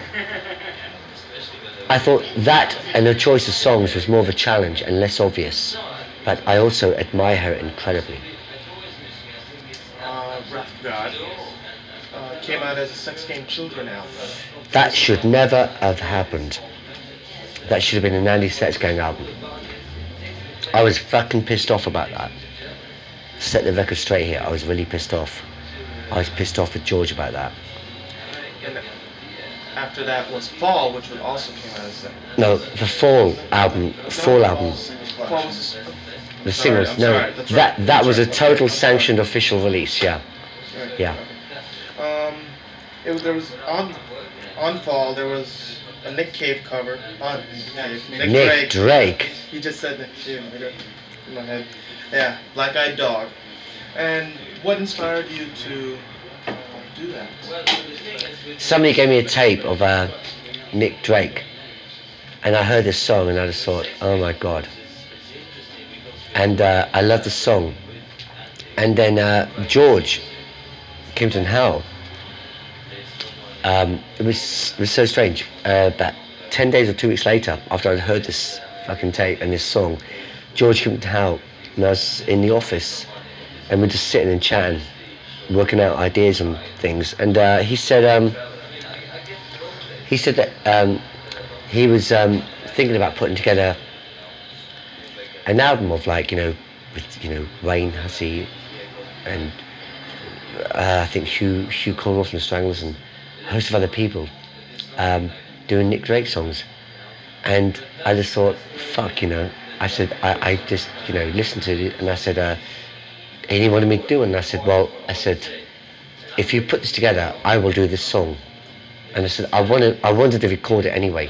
I thought that and her choice of songs was more of a challenge and less obvious, but I also admire her incredibly. uh, Wrath God uh, came out as a Sex Gang Children album. That should never have happened. That should have been an Andy Sex Gang album. I was fucking pissed off about that. Set the record straight here. I was really pissed off. I was pissed off with George about that. And after that was Fall, which would also came out as a No, the Fall album, Fall album, Fall was the Sorry, singles. I'm No, sorry, that right, that was a right. total sanctioned official release. Yeah, yeah. Um, it was, there was on on Fall there was a Nick Cave cover on Nick Cave. Nick, Nick Drake. Drake. He just said Nick Cave. In my head. Yeah, Black Eyed Dog. And what inspired you to Somebody gave me a tape of uh, Nick Drake, and I heard this song, and I just thought, oh my god. And uh, I loved the song. And then uh, George, Kimpton Howell, um, it was it was so strange. Uh, about ten days or two weeks later, after I'd heard this fucking tape and this song, George Kimpton Howell, and I was in the office, and we're just sitting and chatting, working out ideas and things. And uh, he said, um, he said that um, he was um, thinking about putting together an album of like you know, with you know Wayne Hussey and uh, I think Hugh Hugh Cornwell from Stranglers and a host of other people um, doing Nick Drake songs, and I just thought, fuck, you know. I said I, I just you know listened to it and I said, uh, and he wanted me to do it, and I said, well, I said, if you put this together, I will do this song, and I said I wanted I wanted to record it anyway.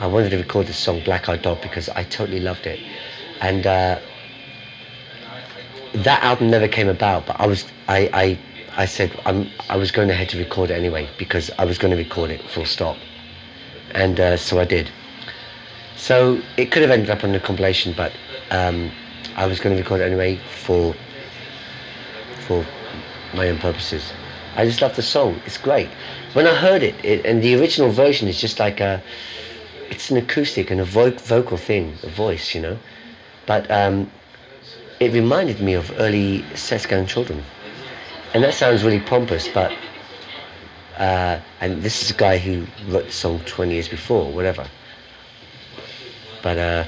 I wanted to record this song Black Eyed Dog because I totally loved it, and. Uh, that album never came about, but I was I I, I said I'm I was going ahead to record it anyway because I was going to record it full stop, and uh, so I did. So it could have ended up on the compilation, but um, I was going to record it anyway for for my own purposes. I just love the song; it's great. When I heard it, it and the original version is just like a, it's an acoustic and a vo- vocal thing, a voice, you know, but. Um, it reminded me of early Sex Gang Children. And that sounds really pompous, but. Uh, and this is a guy who wrote the song 20 years before, whatever. But uh,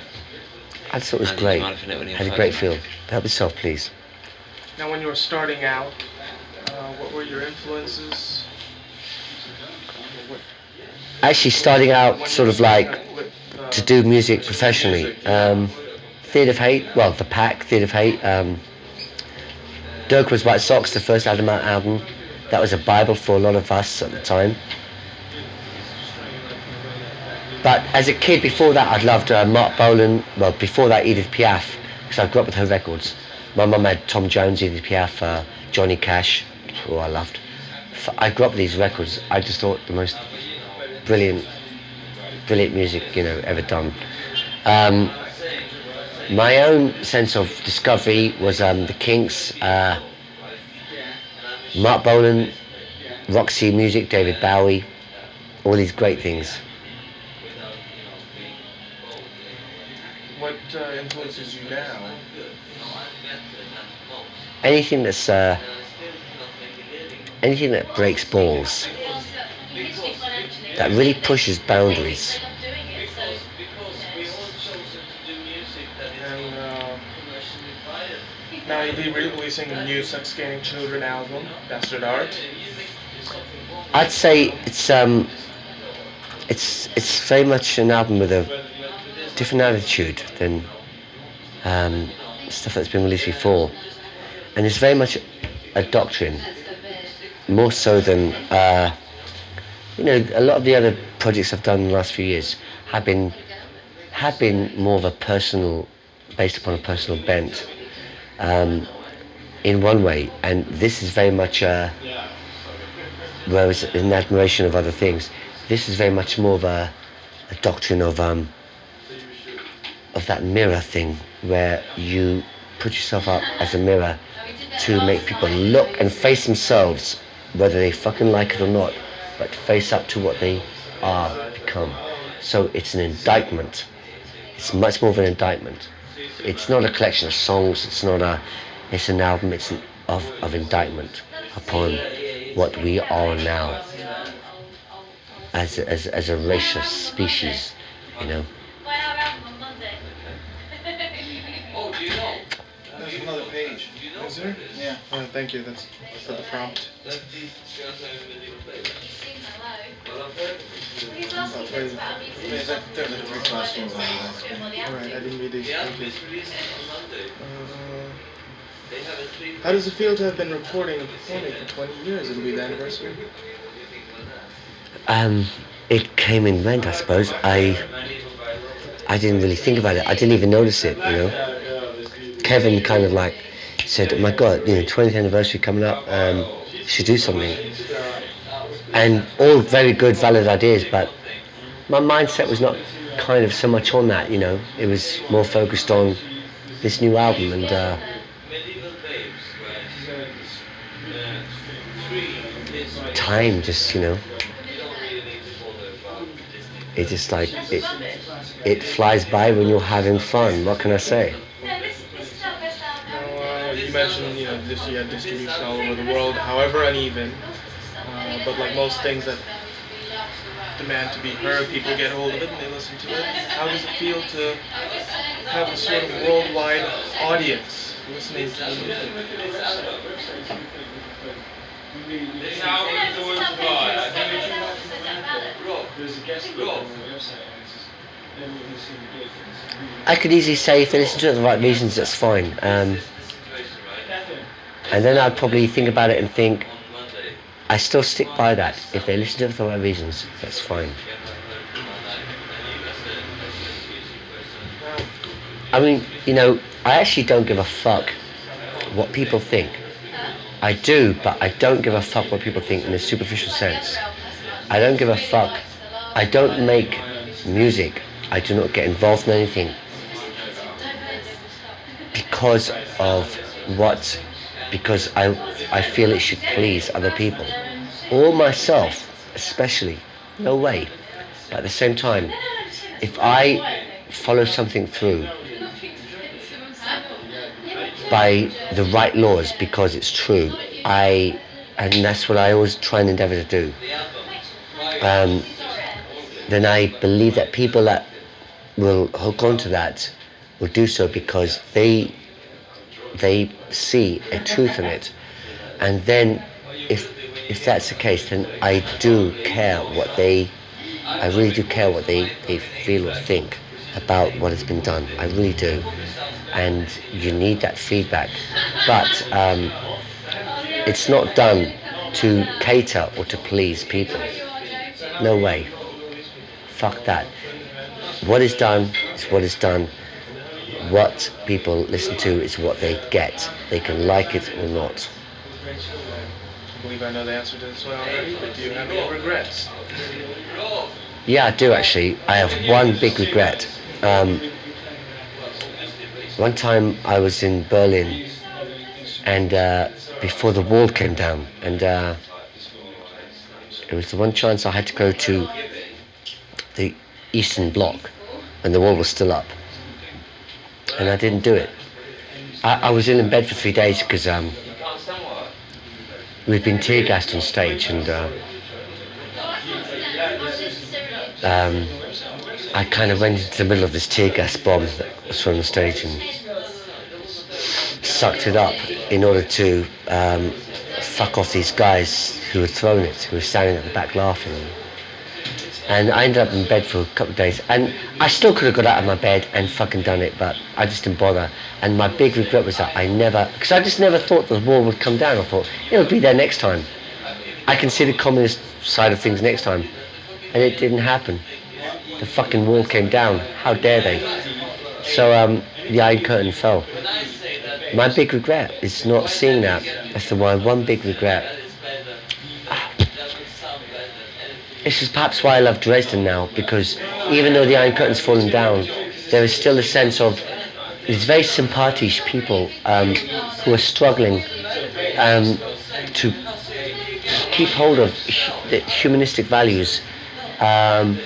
I just thought it was great. do you mind if I know when you're Had a great feel. Help yourself, please. Now, when you were starting out, uh, what were your influences? Actually, starting out sort of like to do music professionally. Um, Theatre of Hate, well, The Pack, Theatre of Hate. Um, Dirk Wears White Sox, the first Out album. That was a Bible for a lot of us at the time. But as a kid, before that, I'd loved uh, Marc Bolan. Well, before that, Edith Piaf, because I grew up with her records. My mum had Tom Jones, Edith Piaf, uh, Johnny Cash, who I loved. I grew up with these records. I just thought the most brilliant, brilliant music, you know, ever done. Um, my own sense of discovery was um, the Kinks, uh, Marc Bolan, Roxy Music, David Bowie, all these great things. What uh, influences you now? Anything that's uh, anything that breaks balls, that really pushes boundaries. And uh, now you'll be releasing a new Sex Gang Children album, Bastard Art. I'd say it's um, it's it's very much an album with a different attitude than um, stuff that's been released before, and it's very much a doctrine, more so than uh, you know a lot of the other projects I've done in the last few years have been have been more of a personal, based upon a personal bent, um, in one way, and this is very much. Uh, whereas in admiration of other things, this is very much more of a, a doctrine of um, of that mirror thing, where you put yourself up as a mirror to make people look and face themselves, whether they fucking like it or not, but face up to what they are become. So it's an indictment. It's much more of an indictment. It's not a collection of songs. It's not a. It's an album. It's an, of of indictment upon what we are now as as as a racial species. You know. Oh, thank you. That's for the prompt. Alright. Uh, how does it feel to have been recording and performing for 20 years? It'll be the anniversary. Um, it came in went, I suppose. I I didn't really think about it. I didn't even notice it, you know. Kevin kind of like said, "Oh my God, you know, 20th anniversary coming up. Um, should do something." And all very good, valid ideas, but my mindset was not kind of so much on that, you know. It was more focused on this new album and. Uh, time just you know it just like it it flies by when you're having fun what can i say you mentioned, you know, this had distribution all over the world, however uneven. Uh, but like most things that demand to be heard, people get hold of it and they listen to it. How does it feel to have a sort of worldwide audience listening to the music? i could easily say if they listen to it for the right reasons that's fine um, and then i'd probably think about it and think i still stick by that if they listen to it for the right reasons that's fine i mean you know i actually don't give a fuck what people think I do, but I don't give a fuck what people think in a superficial sense. I don't give a fuck. I don't make music. I do not get involved in anything because of what, because I, I feel it should please other people or myself, especially. No way. But at the same time, if I follow something through by the right laws because it's true. I, and that's what I always try and endeavour to do. Um, then I believe that people that will hook on to that will do so because they they see a truth in it, and then if if that's the case, then I do care what they, I really do care what they, they feel or think about what has been done. I really do and you need that feedback. But um, it's not done to cater or to please people. No way. Fuck that. What is done is what is done. What people listen to is what they get. They can like it or not. I believe I know the answer to this one already, but do you have any regrets? Yeah, I do actually. I have one big regret. Um, one time I was in Berlin, and uh, before the wall came down, and uh, it was the one chance I had to go to the Eastern Bloc and the wall was still up, and I didn't do it. I, I was in bed for three days because um, we'd been tear gassed on stage, and uh, um, I kind of went into the middle of this tear gas bomb that was from the stage and sucked it up in order to um, fuck off these guys who had thrown it, who were standing at the back laughing. And I ended up in bed for a couple of days. And I still could have got out of my bed and fucking done it, but I just didn't bother. And my big regret was that I never, because I just never thought the wall would come down. I thought, it'll be there next time. I can see the communist side of things next time. And it didn't happen. The fucking wall came down. How dare they? So um, the Iron Curtain fell. My big regret is not seeing that. That's the one, one big regret. This is perhaps why I love Dresden now, because even though the Iron Curtain's fallen down, there is still a sense of these very sympathisch people um, who are struggling um, to keep hold of the humanistic values um,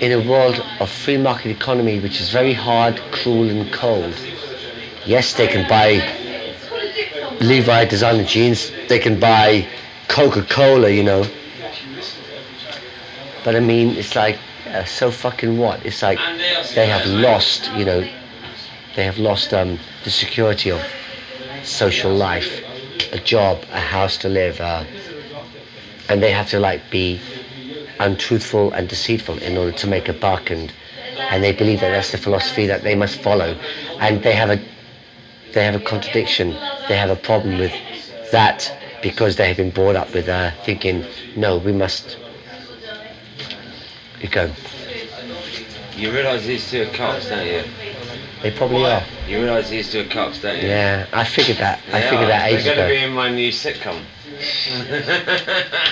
in a world of free market economy, which is very hard, cruel, and cold. Yes, they can buy Levi designer jeans. They can buy Coca-Cola, you know. But I mean, it's like, yeah, so fucking what? It's like they have lost, you know, they have lost um, the security of social life, a job, a house to live, uh, and they have to like be untruthful and deceitful in order to make a buck, and and they believe that that's the philosophy that they must follow, and they have a they have a contradiction, they have a problem with that because they have been brought up with uh, thinking, no, we must. You go. You realise these two are cops, don't you? They probably are. You realise these two are cops, don't you? Yeah, I figured that. I figured are. that ages They're going to be in my new sitcom. [laughs]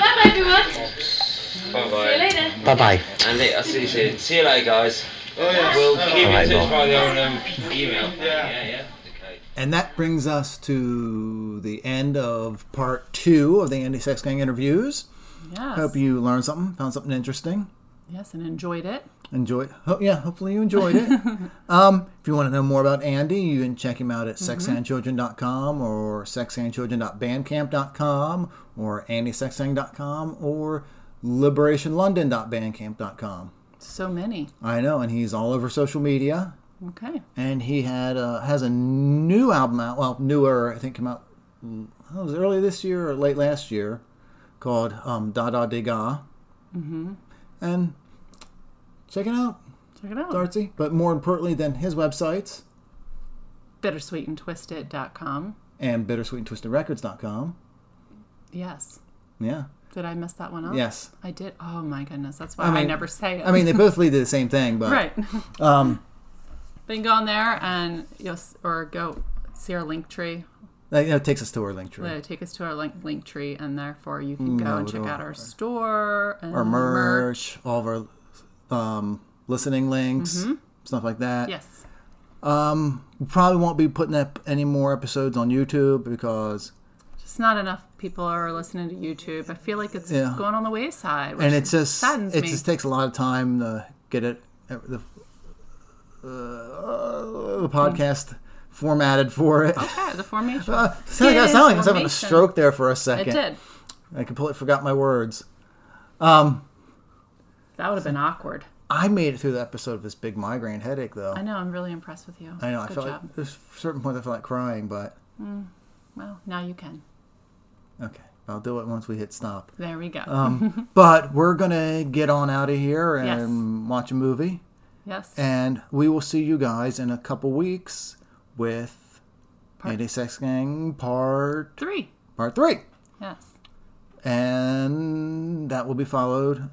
Bye, everyone. See Bye See you later. Bye bye. Andy, I'll see you soon. See you later, guys. Oh yeah. We'll keep Alright, in touch by the old um, email. Yeah, yeah. Okay. And that brings us to the end of part two of the Andy Sex Gang interviews. Yes. Hope you learned something, found something interesting. Yes, and enjoyed it. Enjoyed. Ho- yeah, hopefully you enjoyed it. [laughs] um, if you want to know more about Andy, you can check him out at sexgangchildren.com or sexgangchildren.bandcamp.com or andysexgang.com or liberationlondon.bandcamp.com. So many. I know, and he's all over social media. Okay. and he had uh, has a new album out. Well, newer, I think, came out. mm, It was early this year or late last year, called um, Da Da De Ga. Mm-hmm. And check it out, Check it out. Darcy. But more importantly than his websites Bittersweetandtwisted.com. and bittersweetandtwistedrecords.com. Yes. Yeah. Did I mess that one up? Yes. I did. Oh my goodness. That's why I I, never say it. I mean, they [laughs] both lead to the same thing, but right. um, Then go on there and you'll or go see our link tree. That know, takes us to our link tree. Take us to our link link tree, and therefore you can go and check out our store and Our merch, all of our um, listening links, stuff like that. Yes. We probably won't be putting up any more episodes on YouTube because, Just not enough people are listening to YouTube. I feel like it's Yeah. going on the wayside. Which and it's just saddens it me. just takes a lot of time to get it the, uh, the podcast formatted for it. okay, the formation. Uh, [laughs] like, I sound like I was having a stroke there for a second. it did. I completely forgot my words. That would have been awkward. I made it through the episode of this big migraine headache, though. I know. I'm really impressed with you. I know. I felt job. like there's a certain points I felt like crying, but Well, now you can. okay, I'll do it once we hit stop. There we go. Um, [laughs] but we're gonna get on out of here and Yes. watch a movie. yes. And we will see you guys in a couple weeks with Part- Andy Sex Gang Part Three. Part Three, Yes. and that will be followed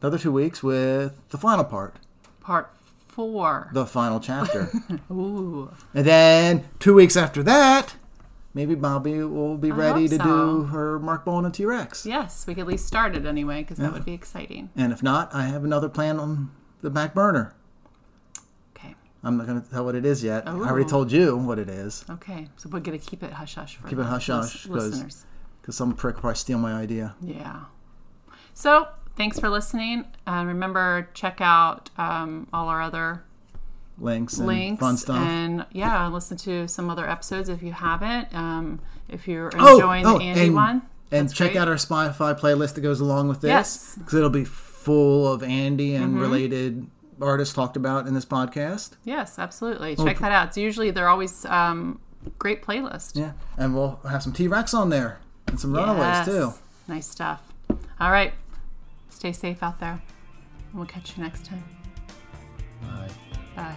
another two weeks with the final part, Part four. the final chapter, [laughs] Ooh. and then two weeks after that, maybe Bobby will be I ready to so. do her Marc Bolan and T Rex. Yes, we could at least start it anyway, because Yeah. that would be exciting. And if not, I have another plan on the back burner. I'm not going to tell what it is yet. I already Oh. told you what it is Okay. So we're gonna keep it hush hush for Keep it hush hush, because some prick probably steal my idea. Yeah. So thanks for listening. And remember, check out um, all our other Links and links fun stuff. and yeah, listen to some other episodes if you haven't. Um, if you're Oh, enjoying oh, the Andy and- one, and check great. out our Spotify playlist that goes along with this Yes. Mm-hmm. because it'll be full of Andy and related artists talked about in this podcast. Yes, absolutely. Check that out. It's usually they're always um, great playlist. Yeah, and we'll have some T Rex on there and some Runaways Yes. too. Nice stuff. All right. Stay safe out there. We'll catch you next time. Bye. Bye.